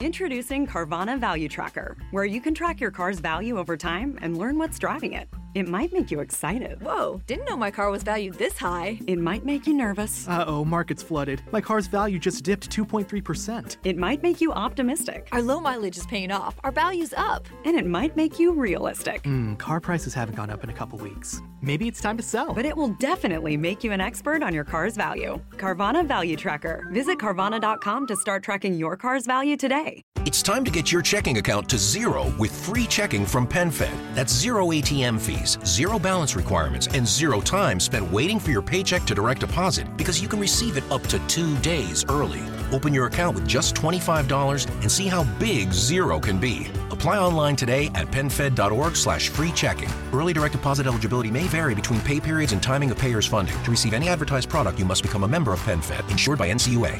Introducing Carvana Value Tracker, where you can track your car's value over time and learn what's driving it. It might make you excited. Whoa, didn't know my car was valued this high. It might make you nervous. Uh oh, market's flooded. My car's value just dipped 2.3%. It might make you optimistic. Our low mileage is paying off. Our value's up. And it might make you realistic. Hmm, car prices haven't gone up in a couple weeks. Maybe it's time to sell. But it will definitely make you an expert on your car's value. Carvana Value Tracker. Visit Carvana.com to start tracking your car's value today. It's time to get your checking account to zero with free checking from PenFed. That's zero ATM fees, zero balance requirements, and zero time spent waiting for your paycheck to direct deposit because you can receive it up to two days early. Open your account with just $25 and see how big zero can be. Apply online today at PenFed.org slash free checking. Early direct deposit eligibility may vary between pay periods and timing of payer's funding. To receive any advertised product, you must become a member of PenFed, insured by NCUA.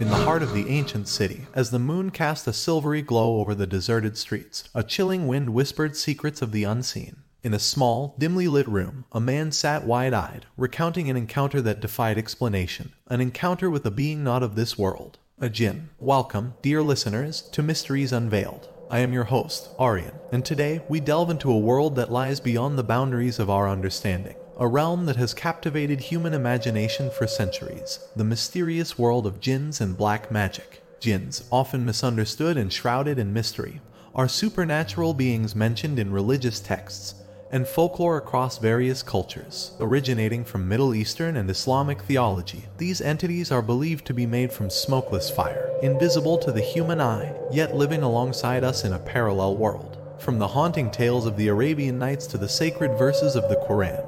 In the heart of the ancient city, as the moon cast a silvery glow over the deserted streets, a chilling wind whispered secrets of the unseen. In a small, dimly lit room, a man sat wide eyed, recounting an encounter that defied explanation, an encounter with a being not of this world, a jinn. Welcome, dear listeners, to Mysteries Unveiled. I am your host, Aryan, and today we delve into a world that lies beyond the boundaries of our understanding a realm that has captivated human imagination for centuries, the mysterious world of jinns and black magic. Jinns, often misunderstood and shrouded in mystery, are supernatural beings mentioned in religious texts and folklore across various cultures. Originating from Middle Eastern and Islamic theology, these entities are believed to be made from smokeless fire, invisible to the human eye, yet living alongside us in a parallel world. From the haunting tales of the Arabian Nights to the sacred verses of the Quran,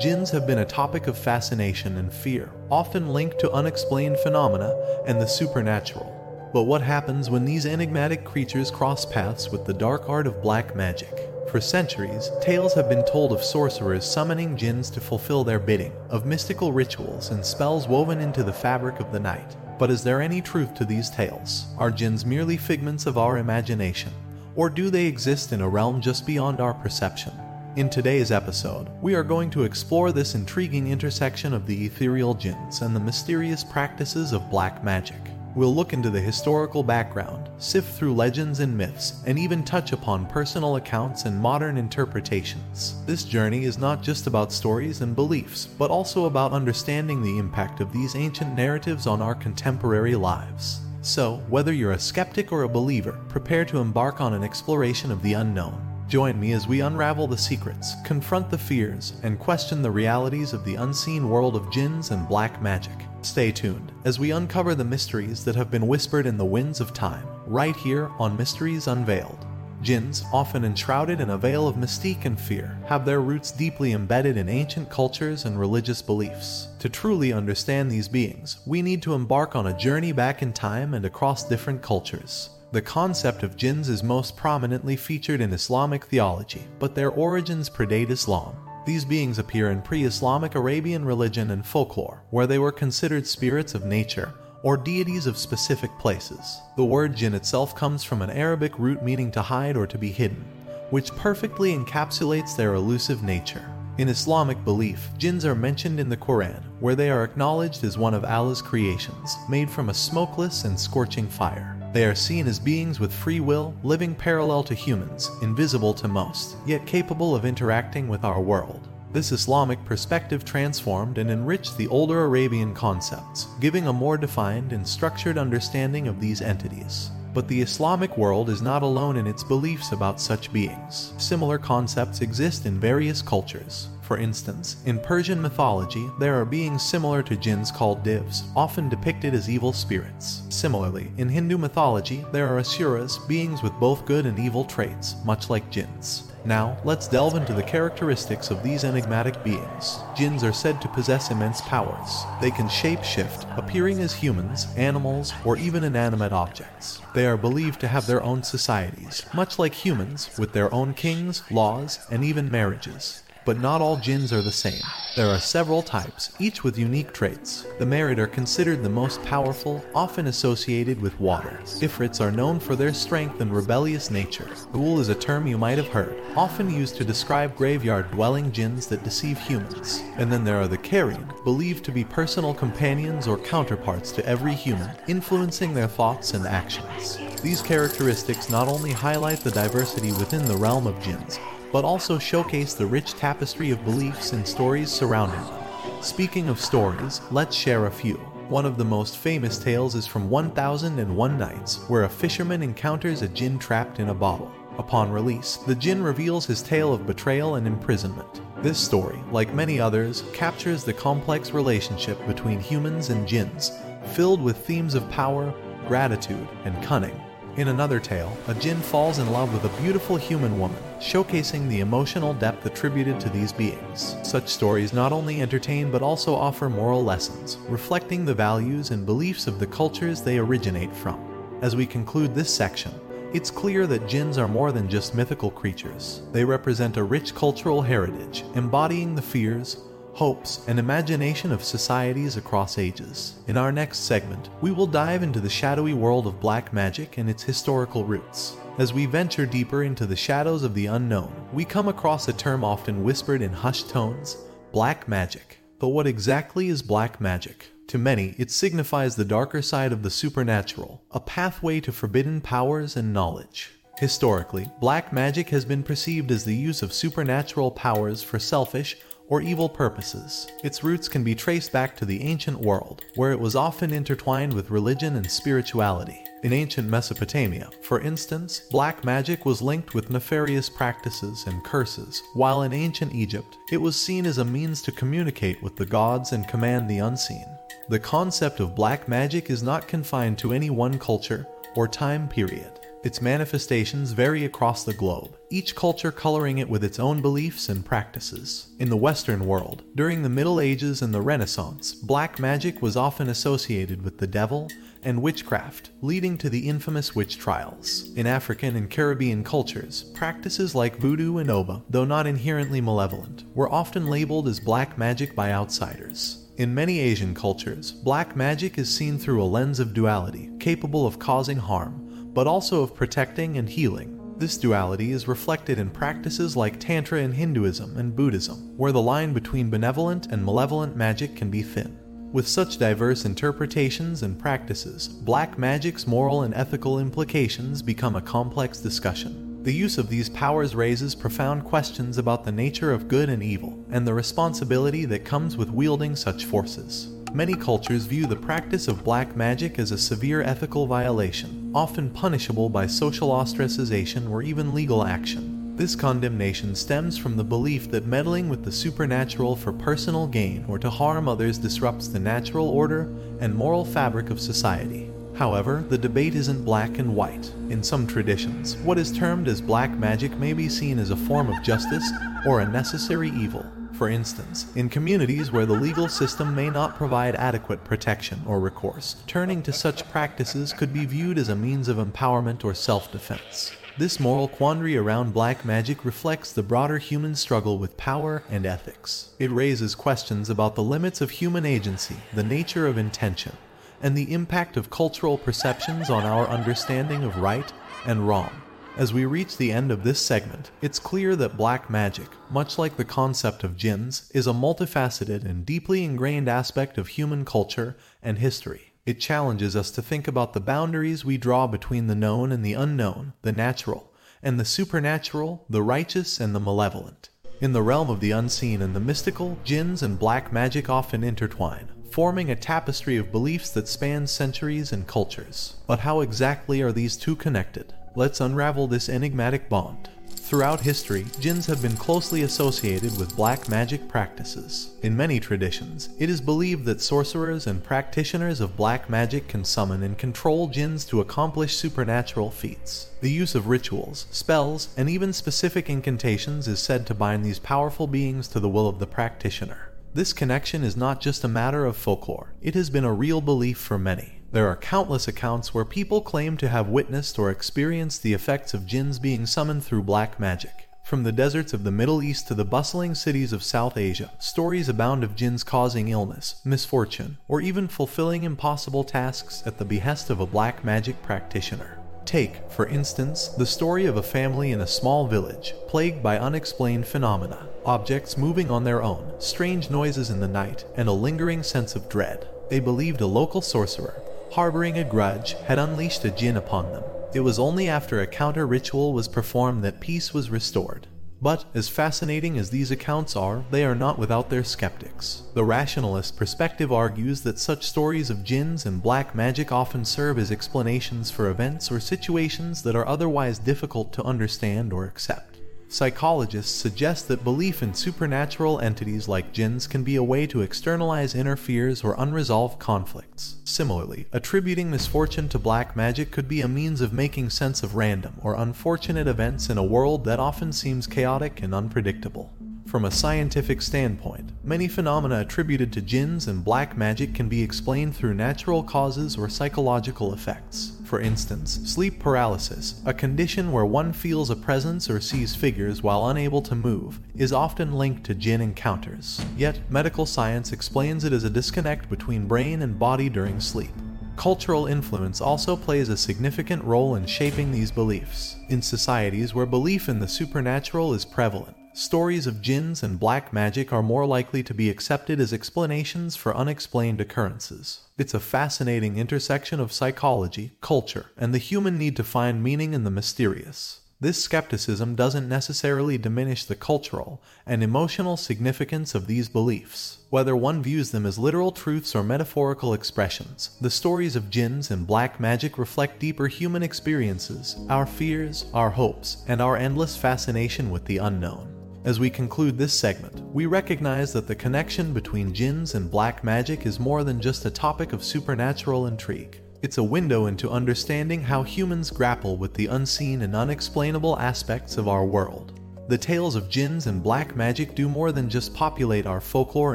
Jinns have been a topic of fascination and fear, often linked to unexplained phenomena and the supernatural. But what happens when these enigmatic creatures cross paths with the dark art of black magic? For centuries, tales have been told of sorcerers summoning jinns to fulfill their bidding, of mystical rituals and spells woven into the fabric of the night. But is there any truth to these tales? Are jinns merely figments of our imagination? Or do they exist in a realm just beyond our perception? In today's episode, we are going to explore this intriguing intersection of the ethereal jinns and the mysterious practices of black magic. We'll look into the historical background, sift through legends and myths, and even touch upon personal accounts and modern interpretations. This journey is not just about stories and beliefs, but also about understanding the impact of these ancient narratives on our contemporary lives. So, whether you're a skeptic or a believer, prepare to embark on an exploration of the unknown. Join me as we unravel the secrets, confront the fears, and question the realities of the unseen world of jinns and black magic. Stay tuned as we uncover the mysteries that have been whispered in the winds of time, right here on Mysteries Unveiled. Jinns, often enshrouded in a veil of mystique and fear, have their roots deeply embedded in ancient cultures and religious beliefs. To truly understand these beings, we need to embark on a journey back in time and across different cultures. The concept of jinns is most prominently featured in Islamic theology, but their origins predate Islam. These beings appear in pre Islamic Arabian religion and folklore, where they were considered spirits of nature or deities of specific places. The word jinn itself comes from an Arabic root meaning to hide or to be hidden, which perfectly encapsulates their elusive nature. In Islamic belief, jinns are mentioned in the Quran, where they are acknowledged as one of Allah's creations, made from a smokeless and scorching fire. They are seen as beings with free will, living parallel to humans, invisible to most, yet capable of interacting with our world. This Islamic perspective transformed and enriched the older Arabian concepts, giving a more defined and structured understanding of these entities. But the Islamic world is not alone in its beliefs about such beings. Similar concepts exist in various cultures. For instance, in Persian mythology, there are beings similar to jinns called divs, often depicted as evil spirits. Similarly, in Hindu mythology, there are asuras, beings with both good and evil traits, much like jinns. Now, let's delve into the characteristics of these enigmatic beings. Jinns are said to possess immense powers. They can shape shift, appearing as humans, animals, or even inanimate objects. They are believed to have their own societies, much like humans, with their own kings, laws, and even marriages. But not all jinns are the same. There are several types, each with unique traits. The Marid are considered the most powerful, often associated with water. Ifrits are known for their strength and rebellious nature. Ghoul is a term you might have heard, often used to describe graveyard-dwelling jinns that deceive humans. And then there are the Qareen, believed to be personal companions or counterparts to every human, influencing their thoughts and actions. These characteristics not only highlight the diversity within the realm of jinns, but also showcase the rich tapestry of beliefs and stories surrounding them. Speaking of stories, let's share a few. One of the most famous tales is from 1001 Nights, where a fisherman encounters a jinn trapped in a bottle. Upon release, the jinn reveals his tale of betrayal and imprisonment. This story, like many others, captures the complex relationship between humans and jinns, filled with themes of power, gratitude, and cunning. In another tale, a jinn falls in love with a beautiful human woman, showcasing the emotional depth attributed to these beings. Such stories not only entertain but also offer moral lessons, reflecting the values and beliefs of the cultures they originate from. As we conclude this section, it's clear that jinns are more than just mythical creatures. They represent a rich cultural heritage, embodying the fears, hopes, and imagination of societies across ages. In our next segment, we will dive into the shadowy world of black magic and its historical roots. As we venture deeper into the shadows of the unknown, we come across a term often whispered in hushed tones black magic. But what exactly is black magic? To many, it signifies the darker side of the supernatural, a pathway to forbidden powers and knowledge. Historically, black magic has been perceived as the use of supernatural powers for selfish or evil purposes. Its roots can be traced back to the ancient world, where it was often intertwined with religion and spirituality. In ancient Mesopotamia, for instance, black magic was linked with nefarious practices and curses, while in ancient Egypt, it was seen as a means to communicate with the gods and command the unseen. The concept of black magic is not confined to any one culture or time period. Its manifestations vary across the globe, each culture coloring it with its own beliefs and practices. In the Western world, during the Middle Ages and the Renaissance, black magic was often associated with the devil and witchcraft, leading to the infamous witch trials. In African and Caribbean cultures, practices like voodoo and Obeah, though not inherently malevolent, were often labeled as black magic by outsiders. In many Asian cultures, black magic is seen through a lens of duality, capable of causing harm, but also of protecting and healing. This duality is reflected in practices like Tantra in Hinduism and Buddhism, where the line between benevolent and malevolent magic can be thin. With such diverse interpretations and practices, black magic's moral and ethical implications become a complex discussion. The use of these powers raises profound questions about the nature of good and evil, and the responsibility that comes with wielding such forces. Many cultures view the practice of black magic as a severe ethical violation, often punishable by social ostracization or even legal action. This condemnation stems from the belief that meddling with the supernatural for personal gain or to harm others disrupts the natural order and moral fabric of society. However, the debate isn't black and white. In some traditions, what is termed as black magic may be seen as a form of justice or a necessary evil. For instance, in communities where the legal system may not provide adequate protection or recourse, turning to such practices could be viewed as a means of empowerment or self defense. This moral quandary around black magic reflects the broader human struggle with power and ethics. It raises questions about the limits of human agency, the nature of intention, and the impact of cultural perceptions on our understanding of right and wrong. As we reach the end of this segment, it's clear that black magic, much like the concept of jinns, is a multifaceted and deeply ingrained aspect of human culture and history. It challenges us to think about the boundaries we draw between the known and the unknown, the natural, and the supernatural, the righteous and the malevolent. In the realm of the unseen and the mystical, jinns and black magic often intertwine, forming a tapestry of beliefs that spans centuries and cultures. But how exactly are these two connected? Let's unravel this enigmatic bond. Throughout history, jinns have been closely associated with black magic practices. In many traditions, it is believed that sorcerers and practitioners of black magic can summon and control jinns to accomplish supernatural feats. The use of rituals, spells, and even specific incantations is said to bind these powerful beings to the will of the practitioner. This connection is not just a matter of folklore, it has been a real belief for many. There are countless accounts where people claim to have witnessed or experienced the effects of jinns being summoned through black magic. From the deserts of the Middle East to the bustling cities of South Asia, stories abound of jinns causing illness, misfortune, or even fulfilling impossible tasks at the behest of a black magic practitioner. Take, for instance, the story of a family in a small village, plagued by unexplained phenomena, objects moving on their own, strange noises in the night, and a lingering sense of dread. They believed a local sorcerer, harboring a grudge, had unleashed a jinn upon them, it was only after a counter ritual was performed that peace was restored. But, as fascinating as these accounts are, they are not without their skeptics. The rationalist perspective argues that such stories of jinns and black magic often serve as explanations for events or situations that are otherwise difficult to understand or accept. Psychologists suggest that belief in supernatural entities like jinns can be a way to externalize inner fears or unresolved conflicts. Similarly, attributing misfortune to black magic could be a means of making sense of random or unfortunate events in a world that often seems chaotic and unpredictable. From a scientific standpoint, many phenomena attributed to jinns and black magic can be explained through natural causes or psychological effects. For instance, sleep paralysis, a condition where one feels a presence or sees figures while unable to move, is often linked to jinn encounters. Yet, medical science explains it as a disconnect between brain and body during sleep. Cultural influence also plays a significant role in shaping these beliefs. In societies where belief in the supernatural is prevalent, stories of jinns and black magic are more likely to be accepted as explanations for unexplained occurrences. It's a fascinating intersection of psychology, culture, and the human need to find meaning in the mysterious. This skepticism doesn't necessarily diminish the cultural and emotional significance of these beliefs. Whether one views them as literal truths or metaphorical expressions, the stories of jinns and black magic reflect deeper human experiences, our fears, our hopes, and our endless fascination with the unknown. As we conclude this segment, we recognize that the connection between jinns and black magic is more than just a topic of supernatural intrigue. It's a window into understanding how humans grapple with the unseen and unexplainable aspects of our world. The tales of jinns and black magic do more than just populate our folklore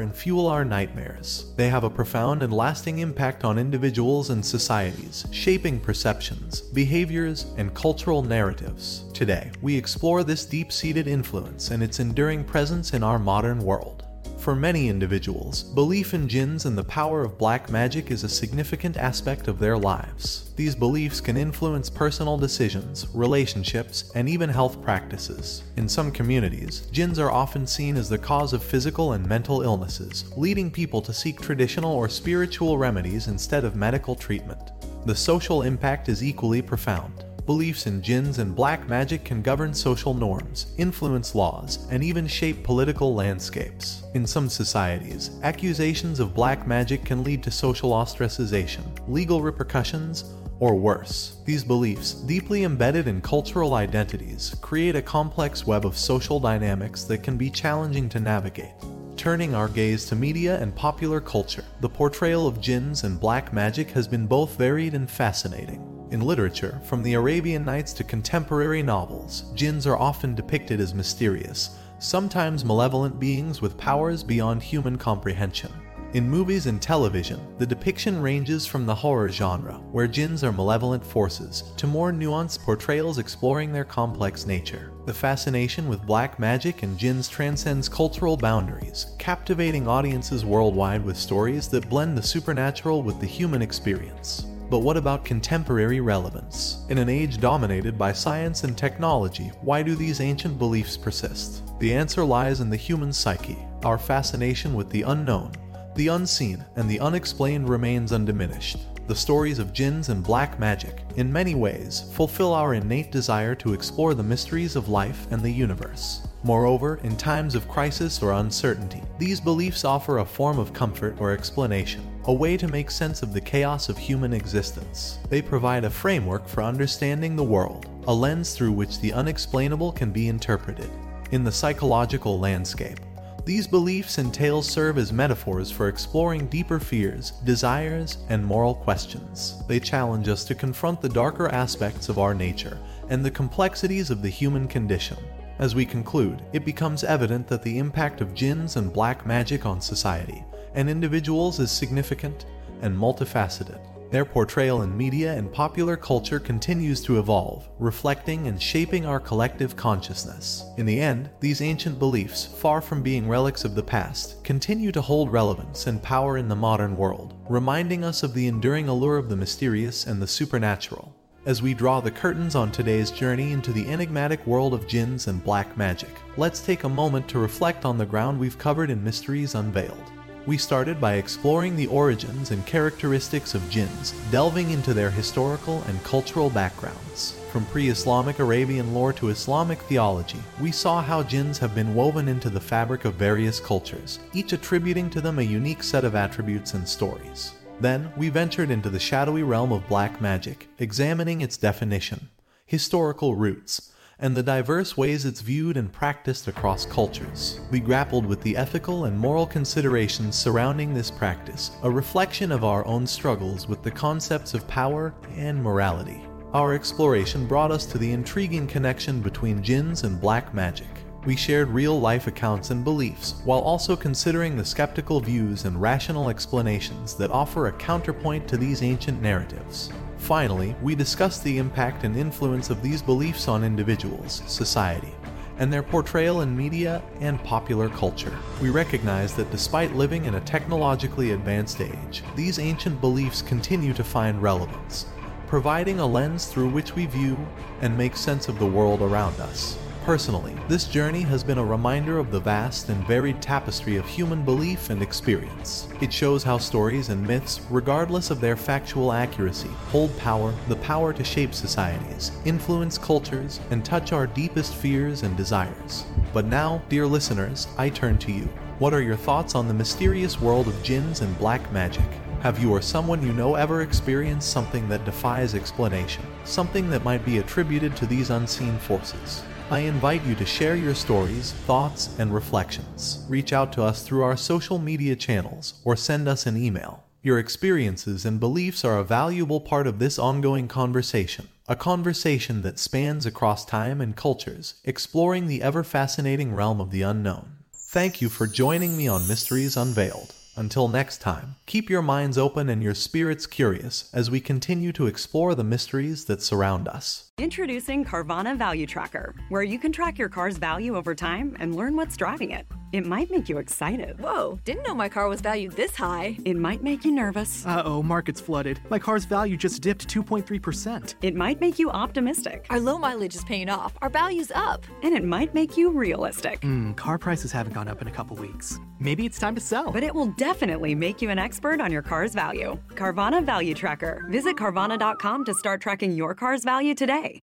and fuel our nightmares. They have a profound and lasting impact on individuals and societies, shaping perceptions, behaviors, and cultural narratives. Today, we explore this deep seated influence and its enduring presence in our modern world. For many individuals, belief in jinns and the power of black magic is a significant aspect of their lives. These beliefs can influence personal decisions, relationships, and even health practices. In some communities, jinns are often seen as the cause of physical and mental illnesses, leading people to seek traditional or spiritual remedies instead of medical treatment. The social impact is equally profound. Beliefs in jinns and black magic can govern social norms, influence laws, and even shape political landscapes. In some societies, accusations of black magic can lead to social ostracization, legal repercussions, or worse. These beliefs, deeply embedded in cultural identities, create a complex web of social dynamics that can be challenging to navigate. Turning our gaze to media and popular culture, the portrayal of jinns and black magic has been both varied and fascinating. In literature, from the Arabian Nights to contemporary novels, jinns are often depicted as mysterious, sometimes malevolent beings with powers beyond human comprehension. In movies and television, the depiction ranges from the horror genre, where jinns are malevolent forces, to more nuanced portrayals exploring their complex nature. The fascination with black magic and jinns transcends cultural boundaries, captivating audiences worldwide with stories that blend the supernatural with the human experience. But what about contemporary relevance? In an age dominated by science and technology, why do these ancient beliefs persist? The answer lies in the human psyche. Our fascination with the unknown, the unseen, and the unexplained remains undiminished. The stories of jinns and black magic, in many ways, fulfill our innate desire to explore the mysteries of life and the universe. Moreover, in times of crisis or uncertainty, these beliefs offer a form of comfort or explanation, a way to make sense of the chaos of human existence. They provide a framework for understanding the world, a lens through which the unexplainable can be interpreted. In the psychological landscape, these beliefs and tales serve as metaphors for exploring deeper fears, desires, and moral questions. They challenge us to confront the darker aspects of our nature and the complexities of the human condition. As we conclude, it becomes evident that the impact of jinns and black magic on society and individuals is significant and multifaceted. Their portrayal in media and popular culture continues to evolve, reflecting and shaping our collective consciousness. In the end, these ancient beliefs, far from being relics of the past, continue to hold relevance and power in the modern world, reminding us of the enduring allure of the mysterious and the supernatural. As we draw the curtains on today's journey into the enigmatic world of jinns and black magic, let's take a moment to reflect on the ground we've covered in Mysteries Unveiled. We started by exploring the origins and characteristics of jinns, delving into their historical and cultural backgrounds. From pre Islamic Arabian lore to Islamic theology, we saw how jinns have been woven into the fabric of various cultures, each attributing to them a unique set of attributes and stories. Then, we ventured into the shadowy realm of black magic, examining its definition, historical roots, and the diverse ways it's viewed and practiced across cultures. We grappled with the ethical and moral considerations surrounding this practice, a reflection of our own struggles with the concepts of power and morality. Our exploration brought us to the intriguing connection between jinns and black magic. We shared real life accounts and beliefs, while also considering the skeptical views and rational explanations that offer a counterpoint to these ancient narratives. Finally, we discussed the impact and influence of these beliefs on individuals, society, and their portrayal in media and popular culture. We recognize that despite living in a technologically advanced age, these ancient beliefs continue to find relevance, providing a lens through which we view and make sense of the world around us. Personally, this journey has been a reminder of the vast and varied tapestry of human belief and experience. It shows how stories and myths, regardless of their factual accuracy, hold power, the power to shape societies, influence cultures, and touch our deepest fears and desires. But now, dear listeners, I turn to you. What are your thoughts on the mysterious world of jinns and black magic? Have you or someone you know ever experienced something that defies explanation? Something that might be attributed to these unseen forces? I invite you to share your stories, thoughts, and reflections. Reach out to us through our social media channels or send us an email. Your experiences and beliefs are a valuable part of this ongoing conversation, a conversation that spans across time and cultures, exploring the ever fascinating realm of the unknown. Thank you for joining me on Mysteries Unveiled. Until next time, keep your minds open and your spirits curious as we continue to explore the mysteries that surround us. Introducing Carvana Value Tracker, where you can track your car's value over time and learn what's driving it. It might make you excited. Whoa, didn't know my car was valued this high. It might make you nervous. Uh oh, market's flooded. My car's value just dipped 2.3%. It might make you optimistic. Our low mileage is paying off. Our value's up. And it might make you realistic. Hmm, car prices haven't gone up in a couple weeks. Maybe it's time to sell. But it will definitely make you an expert on your car's value. Carvana Value Tracker. Visit Carvana.com to start tracking your car's value today.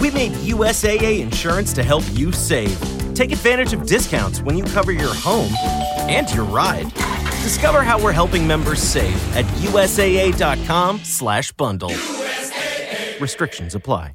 We made USAA insurance to help you save. Take advantage of discounts when you cover your home and your ride. Discover how we're helping members save at USAA.com/bundle. USAA. Restrictions apply.